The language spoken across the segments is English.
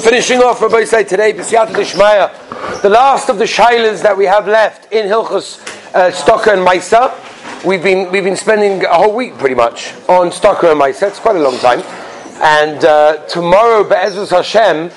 finishing off, Rabbi say today, B'siyata the last of the shilas that we have left in Hilchus uh, Stocker and Maisa. We've been, we've been spending a whole week pretty much on Stocker and Maisa. It's quite a long time. And uh, tomorrow, Be'ezus Hashem,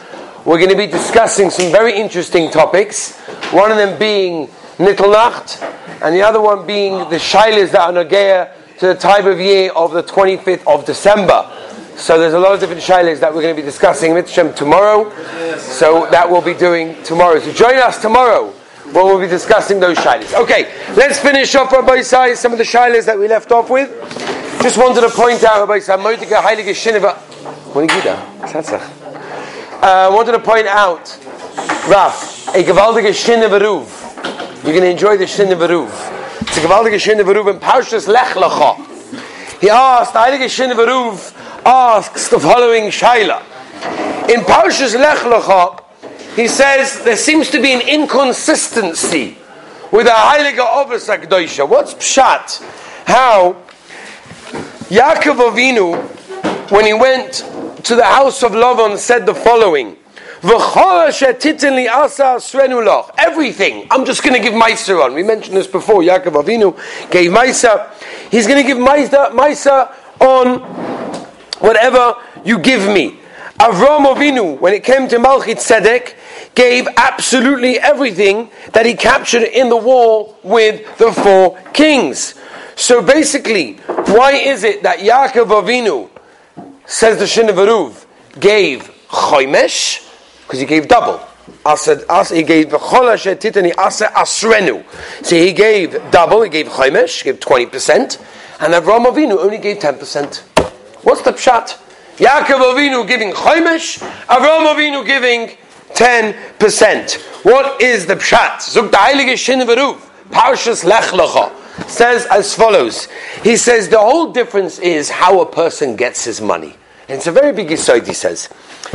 we're going to be discussing some very interesting topics. One of them being Nittelnacht, and the other one being the shilas that are Nagea to the time of year of the 25th of December. So there's a lot of different shilas that we're going to be discussing Mitzvah tomorrow. So that we'll be doing tomorrow. So join us tomorrow when we'll be discussing those shilas. Okay, let's finish off Rabbi Isai, some of the shilas that we left off with. Just wanted to point out Rabbi Isai, Moitika Heilige. Uh, I wanted to point out, Raf, a gewaltige Shinneveruv. You're going to enjoy the Shinneveruv. It's a gewaltige Shinneveruv in Parshas Lech Lecha. He asked, Heilige Shinneveruv, asks the following shaila. In Parshas Lech Lecha, he says there seems to be an inconsistency with the Heilige Ovis HaKdoisha. What's Pshat? How Yaakov Avinu, when he went to the house of Lavan, said the following. Everything. I'm just going to give Maisa on. We mentioned this before. Yaakov Avinu gave Maisa. He's going to give Maisa, Maisa on whatever you give me. Avram Avinu, when it came to Malchit Tzedek, gave absolutely everything that he captured in the war with the four kings. So basically, why is it that Yaakov Avinu, says the Shinavaruv, gave Choimesh? Because he gave double. he gave asrenu. So he gave double, he gave Choimesh, he gave 20%, and Avram Avinu only gave 10%. What's the pshat? Yaakov Avinu giving Chaimish, Avram Avinu giving 10%. What is the pshat? Zug the Heilige Shinveruv, Parshas Lech Lecha, says as follows. He says the whole difference is how a person gets his money. And it's a very big aside, he says.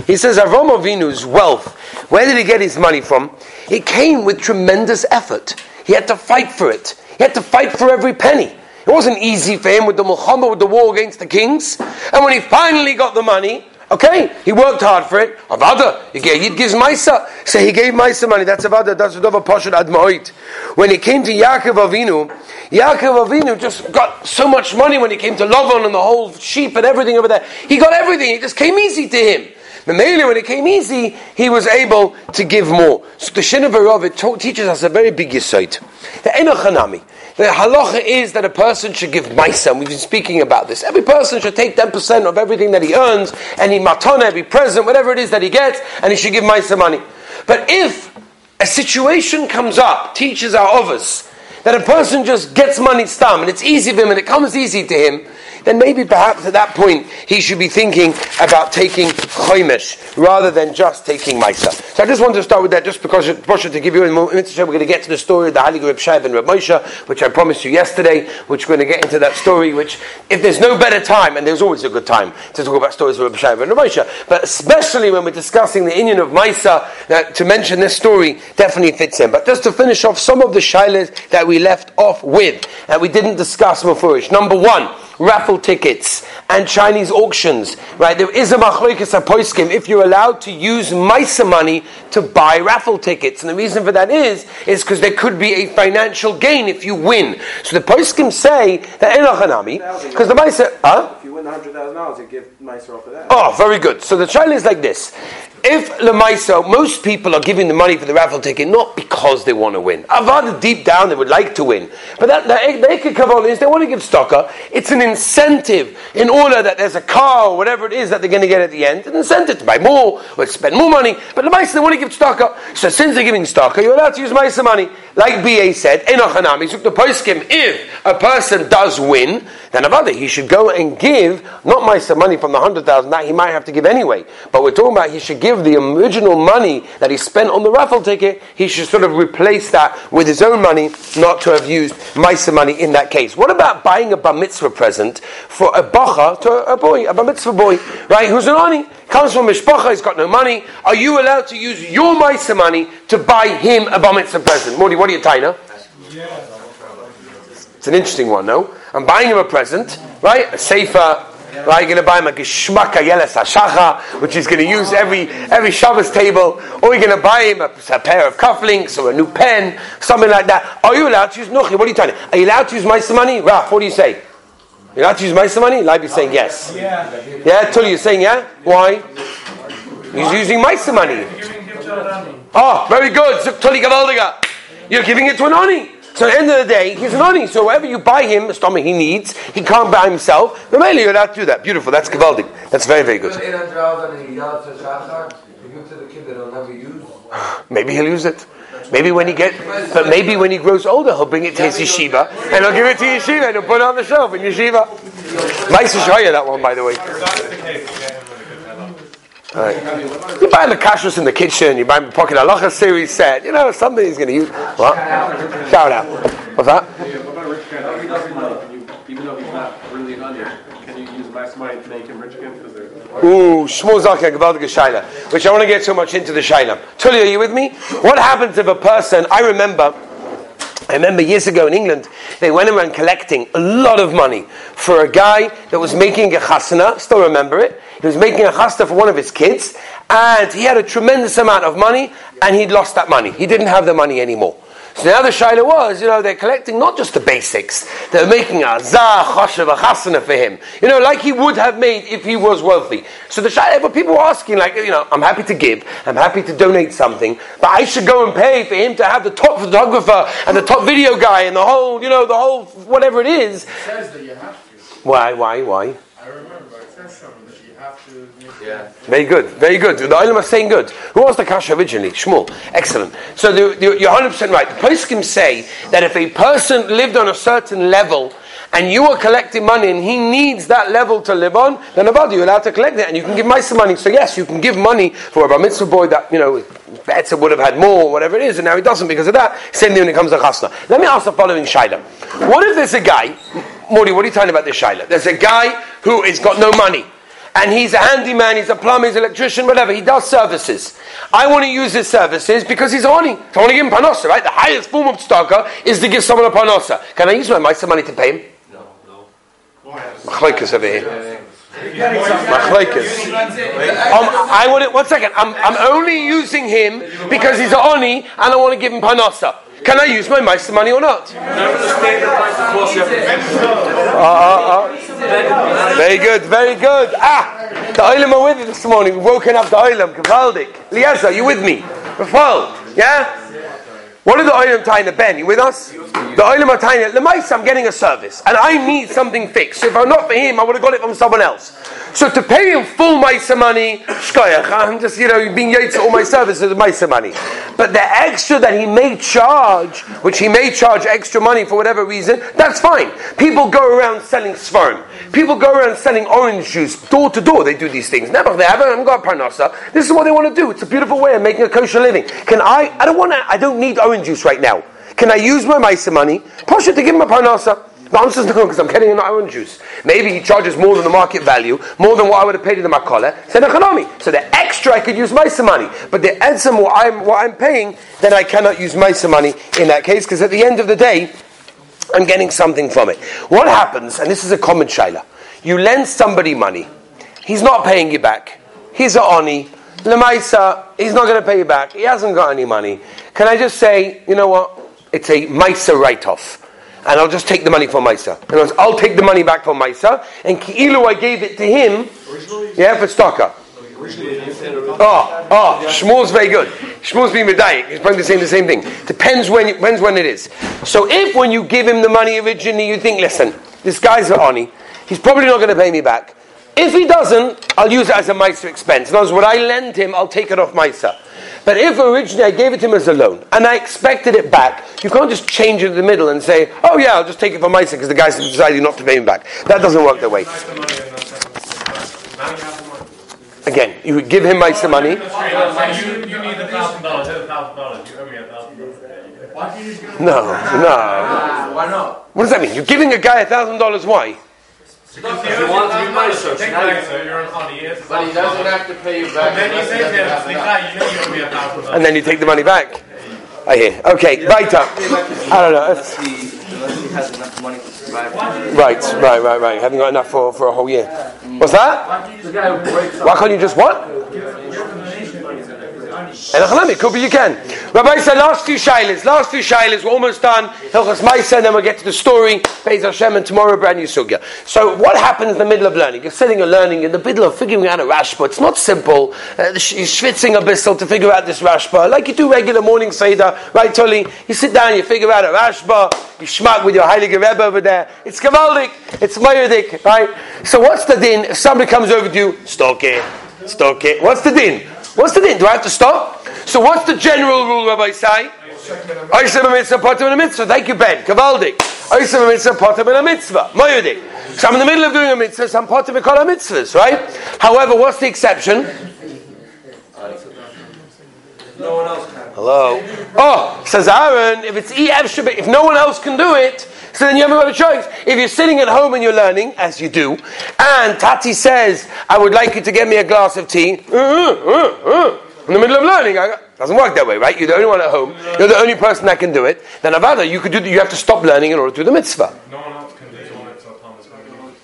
He says Avram Avinu's wealth, where did he get his money from? It came with tremendous effort. He had to fight for it. He had to fight for every penny. It wasn't easy for him with the Muhammad, with the war against the kings. And when he finally got the money, okay, he worked hard for it. Avada, he, gave, gives Maisa. So he gave Maisa money. That's Avada. That's Adova Pashad Admoit. When he came to Yaakov Avinu, Yaakov Avinu just got so much money when he came to Lavan and the whole sheep and everything over there. He got everything. It just came easy to him. Mamela, when it came easy, he was able to give more. So the Shinavarov, it teaches us a very big yisoid. The Enochanami. The halacha is that a person should give maisa, we've been speaking about this. Every person should take 10% of everything that he earns, any matana, every present, whatever it is that he gets, and he should give maisa money. But if a situation comes up, teaches our others, that a person just gets money stam, and it's easy for him, and it comes easy to him, then maybe perhaps at that point he should be thinking about taking choimish rather than just taking Maisa. So I just wanted to start with that just because to give you a moment. We're going to get to the story of the Halig Reb Shaib and Reb Moshe, which I promised you yesterday, which we're going to get into that story, which if there's no better time, and there's always a good time to talk about stories of Reb Shaib and Reb Moshe, but especially when we're discussing the Indian of Maisa, that to mention this story definitely fits in. But just to finish off some of the shilas that we left off with, that we didn't discuss before. Number one, raffle tickets and Chinese auctions, right? There is a machlokes apoiskim if you're allowed to use Misa money to buy raffle tickets, and the reason for that is is because there could be a financial gain if you win. So the poiskim say that enochanami because the Misa, huh? If you win hundred thousand dollars, you give Misa off of that. Oh, very good. So the child is like this: if Lemaiso, most people are giving the money for the raffle ticket not because they want to win. Avada deep down they would like to win. But that, that the Ekka is they want to give stocker. It's an incentive in order that there's a car or whatever it is that they're going to get at the end. An incentive to buy more or spend more money. But Lemaiso they want to give stocker. So since they're giving stocker, you're allowed to use Maisa money. Like BA said, if a person does win, then Avada, he should go and give, not Maisa money from the 100,000, that he might have to give anyway. But we're talking about he should give the original money that he spent on the raffle ticket, he should sort of replace that with his own money, not to have used Maisa money in that case. What about buying a bar mitzvah present for a bacha to a boy, a bar mitzvah boy, right, who's an ani? Comes from mishpacha, he's got no money. Are you allowed to use your Maisa money to buy him a bar mitzvah present? Morty, what are you, Taina? It's an interesting one, no? I'm buying him a present, right? A sefer, Right, you're going to buy him a geshmaka yeles hashacha, which he's going to use every every Shabbos table, or you're going to buy him a, a, pair of cufflinks or a new pen, something like that. Are you allowed to use nuchi? What are you telling? Are you allowed to use my money? Raf, what do you say? You're allowed to use my money? Libe saying yes. Yeah. Yeah, Tully, you're saying yeah? Why? He's using my money. Oh, very good. Tully Gavaldiga. You're giving it to an oni. So at the end of the day, he's an oni. So whatever you buy him, a stomach he needs, he can't buy himself. But mainly you're allowed to do that. Beautiful. That's Gavaldig. That's very, very good. Maybe he'll use it. Maybe when he get, but maybe when he grows older, he'll bring it to his yeshiva and he'll give it to yeshiva and he'll put it on the shelf in yeshiva. Nice to show you that one, by the way. You buy the kashrus in the kitchen, you buy the pocket halacha series set, you know, something he's going to use. What? Shout out. What's that? Even though he's not really an onion, can you use less money to make him rich again? Ooh, Shmuel Zaka, Gavaldige Shaila, which I want to get so much into the Shaila. Tully, are you with me? What happens if a person, I remember, I remember years ago in England, they went around collecting a lot of money for a guy that was making a chasana, still remember it, he was making a chasta for one of his kids, and he had a tremendous amount of money, and he'd lost that money. He didn't have the money anymore. So now the shaila was, you know, they're collecting not just the basics, they're making a zah, choshev, a chasana for him. You know, like he would have made if he was wealthy. So the shaila, but people were asking, like, you know, I'm happy to give, I'm happy to donate something, but I should go and pay for him to have the top photographer and the top video guy and the whole, you know, the whole, whatever it is. It says that you have to. Why, why, why? I remember, it says something that you have to. Yeah. Very good, very good. The Olam is saying good. Who was the Kasha originally? Shmuel. Excellent. So the, the, you're 100% right. The Poskim say that if a person lived on a certain level and you are collecting money and he needs that level to live on, then about you're allowed to collect it and you can give my some money. So yes, you can give money for a bar mitzvah boy that, you know, better would have had more, whatever it is, and now he doesn't because of that. Same thing when it comes to chasna. Let me ask the following shaila. What if there's a guy, Morty, what are you talking about this shaila? There's a guy who has got no money and he's a handyman, he's a plumber, he's an electrician, whatever. He does services. I want to use his services because he's oni. So I want to give him panosa, right? The highest form of tzedakah is to give someone a panosa. Can I use my mice money to pay him? No, no. Machlaikas over here. Machlaikas. Um, I want it. One second. I'm, I'm only using him because he's a oni, and I want to give him panosa. Can I use my mice money or not? Uh, uh, uh. Very good, very good. Ah, the Olam are with you this morning. We've woken up the Olam. Kavaldik. Liasa, you with me? Rafal, yeah? What are the Olam tying Ben? You with us? The Olam tying Lemaisa, I'm getting a service. And I need something fixed. So if I'm not for him, I would have got it from someone else. So to pay him full Maisa money, shkoyach, I'm just, you know, being yates all my services with Maisa money. But the extra that he may charge, which he may charge extra money for whatever reason, that's fine. People go around selling svarim. People go around selling orange juice door to door. They do these things. Never, they haven't got parnasa. This is what they want to do. It's a beautiful way of making a kosher living. Can I? I don't want to. I don't need orange juice right now. Can I use my Maisa money? Push it to give him a parnasa. The answer is no, because I'm getting an orange juice. Maybe he charges more than the market value, more than what I would have paid in the makola. Said. So the extra I could use Maisa money, but the edsam what I'm what I'm paying, then I cannot use Maisa money in that case because at the end of the day, I'm getting something from it. What happens? And this is a common shaila. You lend somebody money. He's not paying you back. He's a oni. Lemaisa, he's not going to pay you back. He hasn't got any money. Can I just say, you know what? It's a Maisa write-off. And I'll just take the money for. In words, I'll take the money back for Maisa. And Ki'ilu, I gave it to him. Yeah, for Stocker. Oh, oh, Shmuel's very good. Shmuel's being medayik. He's probably saying the same thing. Depends when, depends when it is. So if when you give him the money originally, you think, listen, this guy's an oni. He's probably not going to pay me back. If he doesn't, I'll use it as a Maisa expense. In other words, what I lend him, I'll take it off Maisa. But if originally I gave it to him as a loan and I expected it back, you can't just change it in the middle and say, oh yeah, I'll just take it for Maisa because the guy's decided not to pay me back. That doesn't work that way. Again, you would give him Maisa money. You, you need a thousand dollars, a thousand dollars, you owe me a thousand dollars. Why do you just go? No, no. Why not? What does that mean? You're giving a guy a thousand dollars. Why? Because If you want to be nicer, Take now you- nicer, you're on honey, yes. But he doesn't have to pay you back. And then you unless he say to doesn't him, have enough. Slicha, you know you owe me a thousand dollars. And then you take the money back. I hear. Okay, right up. I don't know. It's- unless he has enough money to survive. Right, right, right, right. Haven't got enough for, for a whole year. What's that? The guy who breaks Why can't you just what? And Achanami, could be you can. Rabbi said, last few shilas, last few shilas, we're almost done. Hilchas Maisa, and then we'll get to the story. Beis Hashem, and tomorrow, brand new sugya. So, what happens in the middle of learning? You're sitting and learning in the middle of figuring out a rashba. It's not simple. Uh, you're schwitzing a bissel to figure out this rashba, like you do regular morning seder, right, Tolly? You sit down, you figure out a rashba, you schmack with your Heilige Rebbe over there. It's kavaldik, it's moyedik, right? So, what's the din? If somebody comes over to you, stoke it, stoke it. What's the din? What's the din? Do I have to stop? So what's the general rule, Rabbi Sai? Oisem a mitzvah, potem a mitzvah. Thank you, Ben. Kavaldik. Oisem a mitzvah, potem a mitzvah. So I'm in the middle of doing a mitzvah, so I'm potem a kol mitzvahs, right? However, what's the exception? No one else can. Hello. Oh, says Aaron, if it's EF if no one else can do it, so then you got a choice. If you're sitting at home and you're learning, as you do, and Tati says, I would like you to get me a glass of tea, in the middle of learning, I, doesn't work that way, right? You're the only one at home. You're the only person that can do it. Then Avada, you could do. You have to stop learning in order to do the mitzvah. No one else can do it, so Thomas can do it.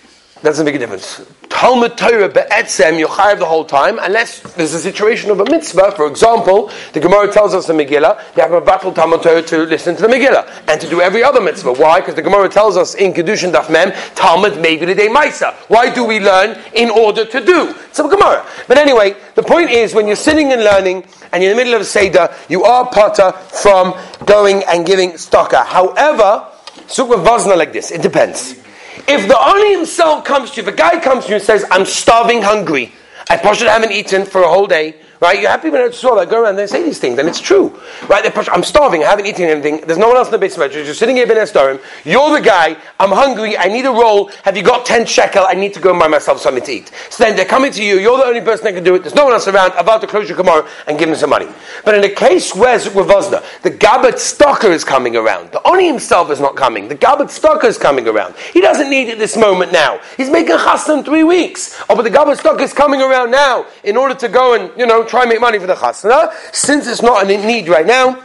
Doesn't make a difference. Talmud Torah be'etzem you chayav the whole time unless there's a situation of a mitzvah. For example, the Gemara tells us in Megillah they have a battle Talmud Torah to listen to the Megillah and to do every other mitzvah. Why? Because the Gemara tells us in Kedushin Daf Mem Talmud Mevi Day Maisa. Why do we learn in order to do? It's a Gemara. But anyway, the point is when you're sitting and learning and you're in the middle of a seder, you are potter from going and giving staka. However, Sukha Vazna like this. It depends. If the Oni himself comes to you, if a guy comes to you and says, I'm starving hungry, I possibly haven't eaten for a whole day, right? You're happy when I saw that go around and they say these things, and it's true, right? I'm starving, I haven't eaten anything, there's no one else in the base of You're sitting here in Estorim, you're the guy, I'm hungry, I need a roll, have you got 10 shekel, I need to go and buy myself something to eat. So then they're coming to you, you're the only person that can do it, there's no one else around, about to close your tomorrow and give them some money. But in a case where Zukravazna, the Gabat Stocker is coming around, the Oni himself is not coming, the Gabat Stocker is coming around. He doesn't need it this moment now. He's making chasna in three weeks. Oh, but the Gabat Stocker is coming around now in order to go and, you know, try and make money for the chasna. Since it's not in need right now,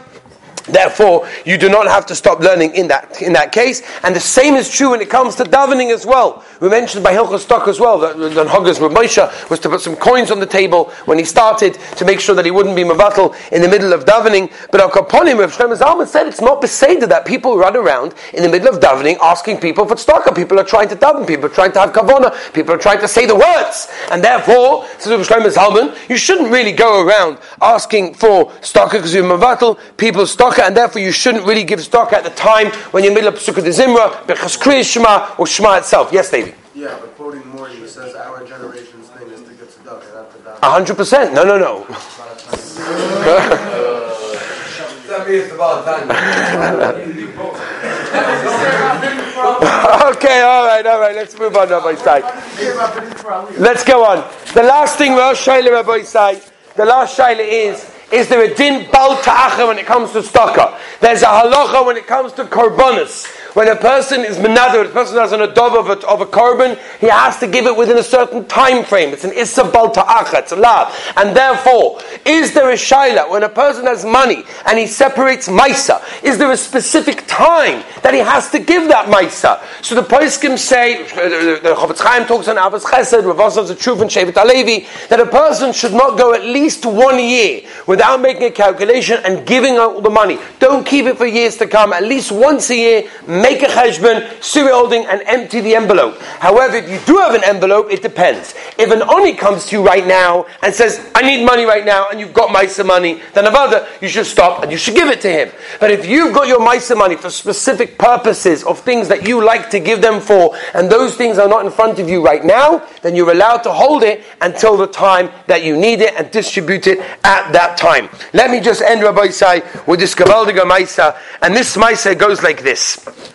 Therefore, you do not have to stop learning in that in that case, and the same is true when it comes to davening as well. We mentioned by Hilchos Stock as well that that Hogger's Moshe was to put some coins on the table when he started to make sure that he wouldn't be mavatal in the middle of davening. But Al Kaponim, Rav Shlomo said it's not beseder that people run around in the middle of davening asking people for tzedakah. People are trying to daven, people are trying to have kavana, people are trying to say the words, and therefore, says Shlomo Zalman, you shouldn't really go around asking for tzedakah because you're mavatal people's tzedakah, and therefore you shouldn't really give tzedakah at the time when you're in the middle of Sukkot Zimra, Bechas Kriya Shema, or Shema itself. Yes, David. Yeah, but quoting Morty, he says our generation's thing is to get tzedakah, not to die. A hundred percent. No, no, no. That means about okay, all right, all right. Let's move on, Rabbi Sai. Let's go on. The last thing, Rosh Shaila, Rabbi Sai. The last Shaila is. Is there a din bal ta'acha when it comes to staka? There's a halacha when it comes to korbanos. When a person is menader, a person has an adov of a, of a korban, he has to give it within a certain time frame. It's an issa bal ta'acha, it's a lav. And therefore, is there a shaila when a person has money and he separates maisa? Is there a specific time that he has to give that maisa? So the poskim say, uh, the Chofetz Chaim talks on Ahavas Chesed, Osav's Truv and Shevet Alevi, that a person should not go at least one year without making a calculation and giving out all the money. Don't keep it for years to come. At least once a year, make a cheshbon, sue holding, and empty the envelope. However, if you do have an envelope, it depends. If an oni comes to you right now and says, I need money right now, and you've got Maisa money, then Avada, you should stop and you should give it to him. But if you've got your Maisa money for specific purposes of things that you like to give them for, and those things are not in front of you right now, then you're allowed to hold it until the time that you need it and distribute it at that time. Let me just end Rabbi Isai with this Gavaldiga Maisa, and this Maisa goes like this.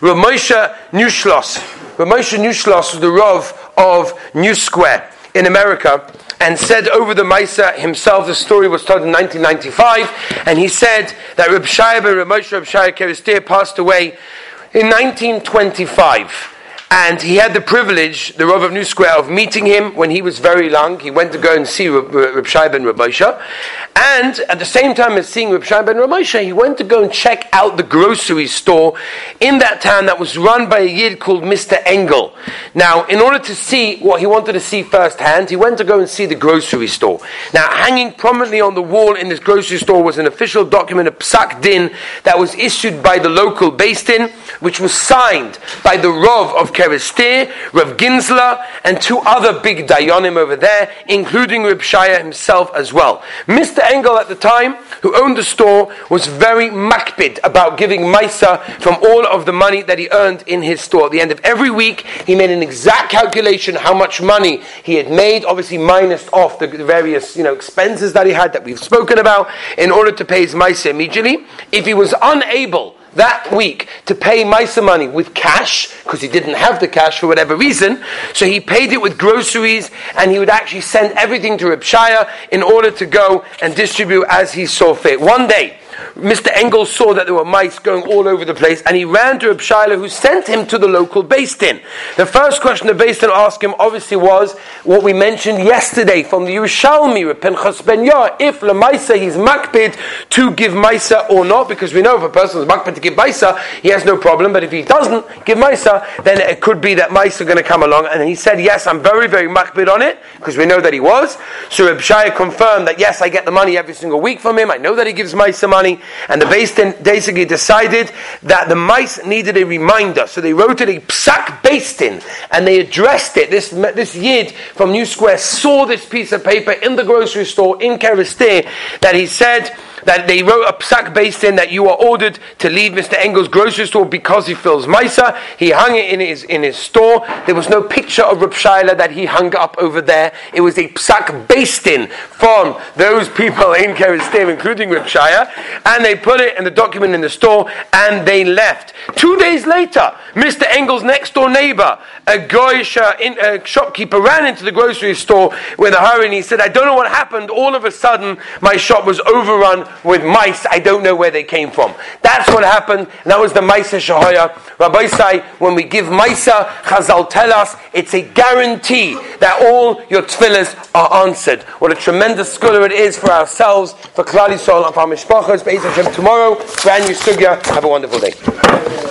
Rav Moshe Nushlos. Rav Moshe Nushlos was the Rav of New Square in America and said over the Maisa himself, the story was told in 1995, and he said that Reb Shai ben Reb Moshe Reb Shai Kerestir passed away in 1925. And he had the privilege, the Rav of New Square, of meeting him when he was very young. He went to go and see Reb, Reb Shai ben. And at the same time as seeing Reb Shai ben he went to go and check out the grocery store in that town that was run by a Yid called Mr. Engel. Now, in order to see what he wanted to see firsthand, he went to go and see the grocery store. Now, hanging prominently on the wall in this grocery store was an official document, a psak din, that was issued by the local Beis Din, which was signed by the Rav of Kerestir, Rav Ginsler, and two other big dayanim over there, including Reb Shaya himself as well. Mr. Engel at the time, who owned the store, was very makbid about giving Maisa from all of the money that he earned in his store. At the end of every week, he made an exact calculation how much money he had made, obviously minus off the various you know expenses that he had that we've spoken about, in order to pay his Maisa immediately. If he was unable that week to pay Maisa money with cash, because he didn't have the cash for whatever reason, so he paid it with groceries, and he would actually send everything to Reb in order to go and distribute as he saw fit. One day, Mr. Engel saw that there were mice going all over the place, and he ran to Reb Shaila, who sent him to the local Din. The first question the Din asked him, obviously, was what we mentioned yesterday from the Yerushalmi, Reb Pinchas Ben Yah, if Lamaisa he's makbid to give Maisa or not, because we know if a person is makbid to give Maisa, he has no problem, but if he doesn't give Maisa, then it could be that Maisa are going to come along. And he said, yes, I'm very, very makbid on it, because we know that he was. So Reb Shaya confirmed that, yes, I get the money every single week from him, I know that he gives Maisa money, and the Din basically decided that the mice needed a reminder. So they wrote it a psak Din, and they addressed it. This, this Yid from New Square saw this piece of paper in the grocery store in Kerestir that he said, that they wrote a psak Beis Din that you are ordered to leave Mr. Engel's grocery store because he fills Misa. He hung it in his, in his store. There was no picture of Reb that he hung up over there. It was a psak Beis Din from those people in Keristim, including Reb and they put it in the document in the store and they left. Two days later, Mr. Engel's next door neighbor, a goyish uh, in, a shopkeeper, ran into the grocery store with a hurry and he said, I don't know what happened. All of a sudden, my shop was overrun with mice. I don't know where they came from. That's what happened. And that was the Maisa Shahoya. Rabbi Sai, when we give Maisa, Chazal tell us it's a guarantee that all your tefillahs are answered. What a tremendous scholar it is for ourselves, for Klal Yisrael, and for our mishpachos. Tomorrow, brand new sugya. Have a wonderful day.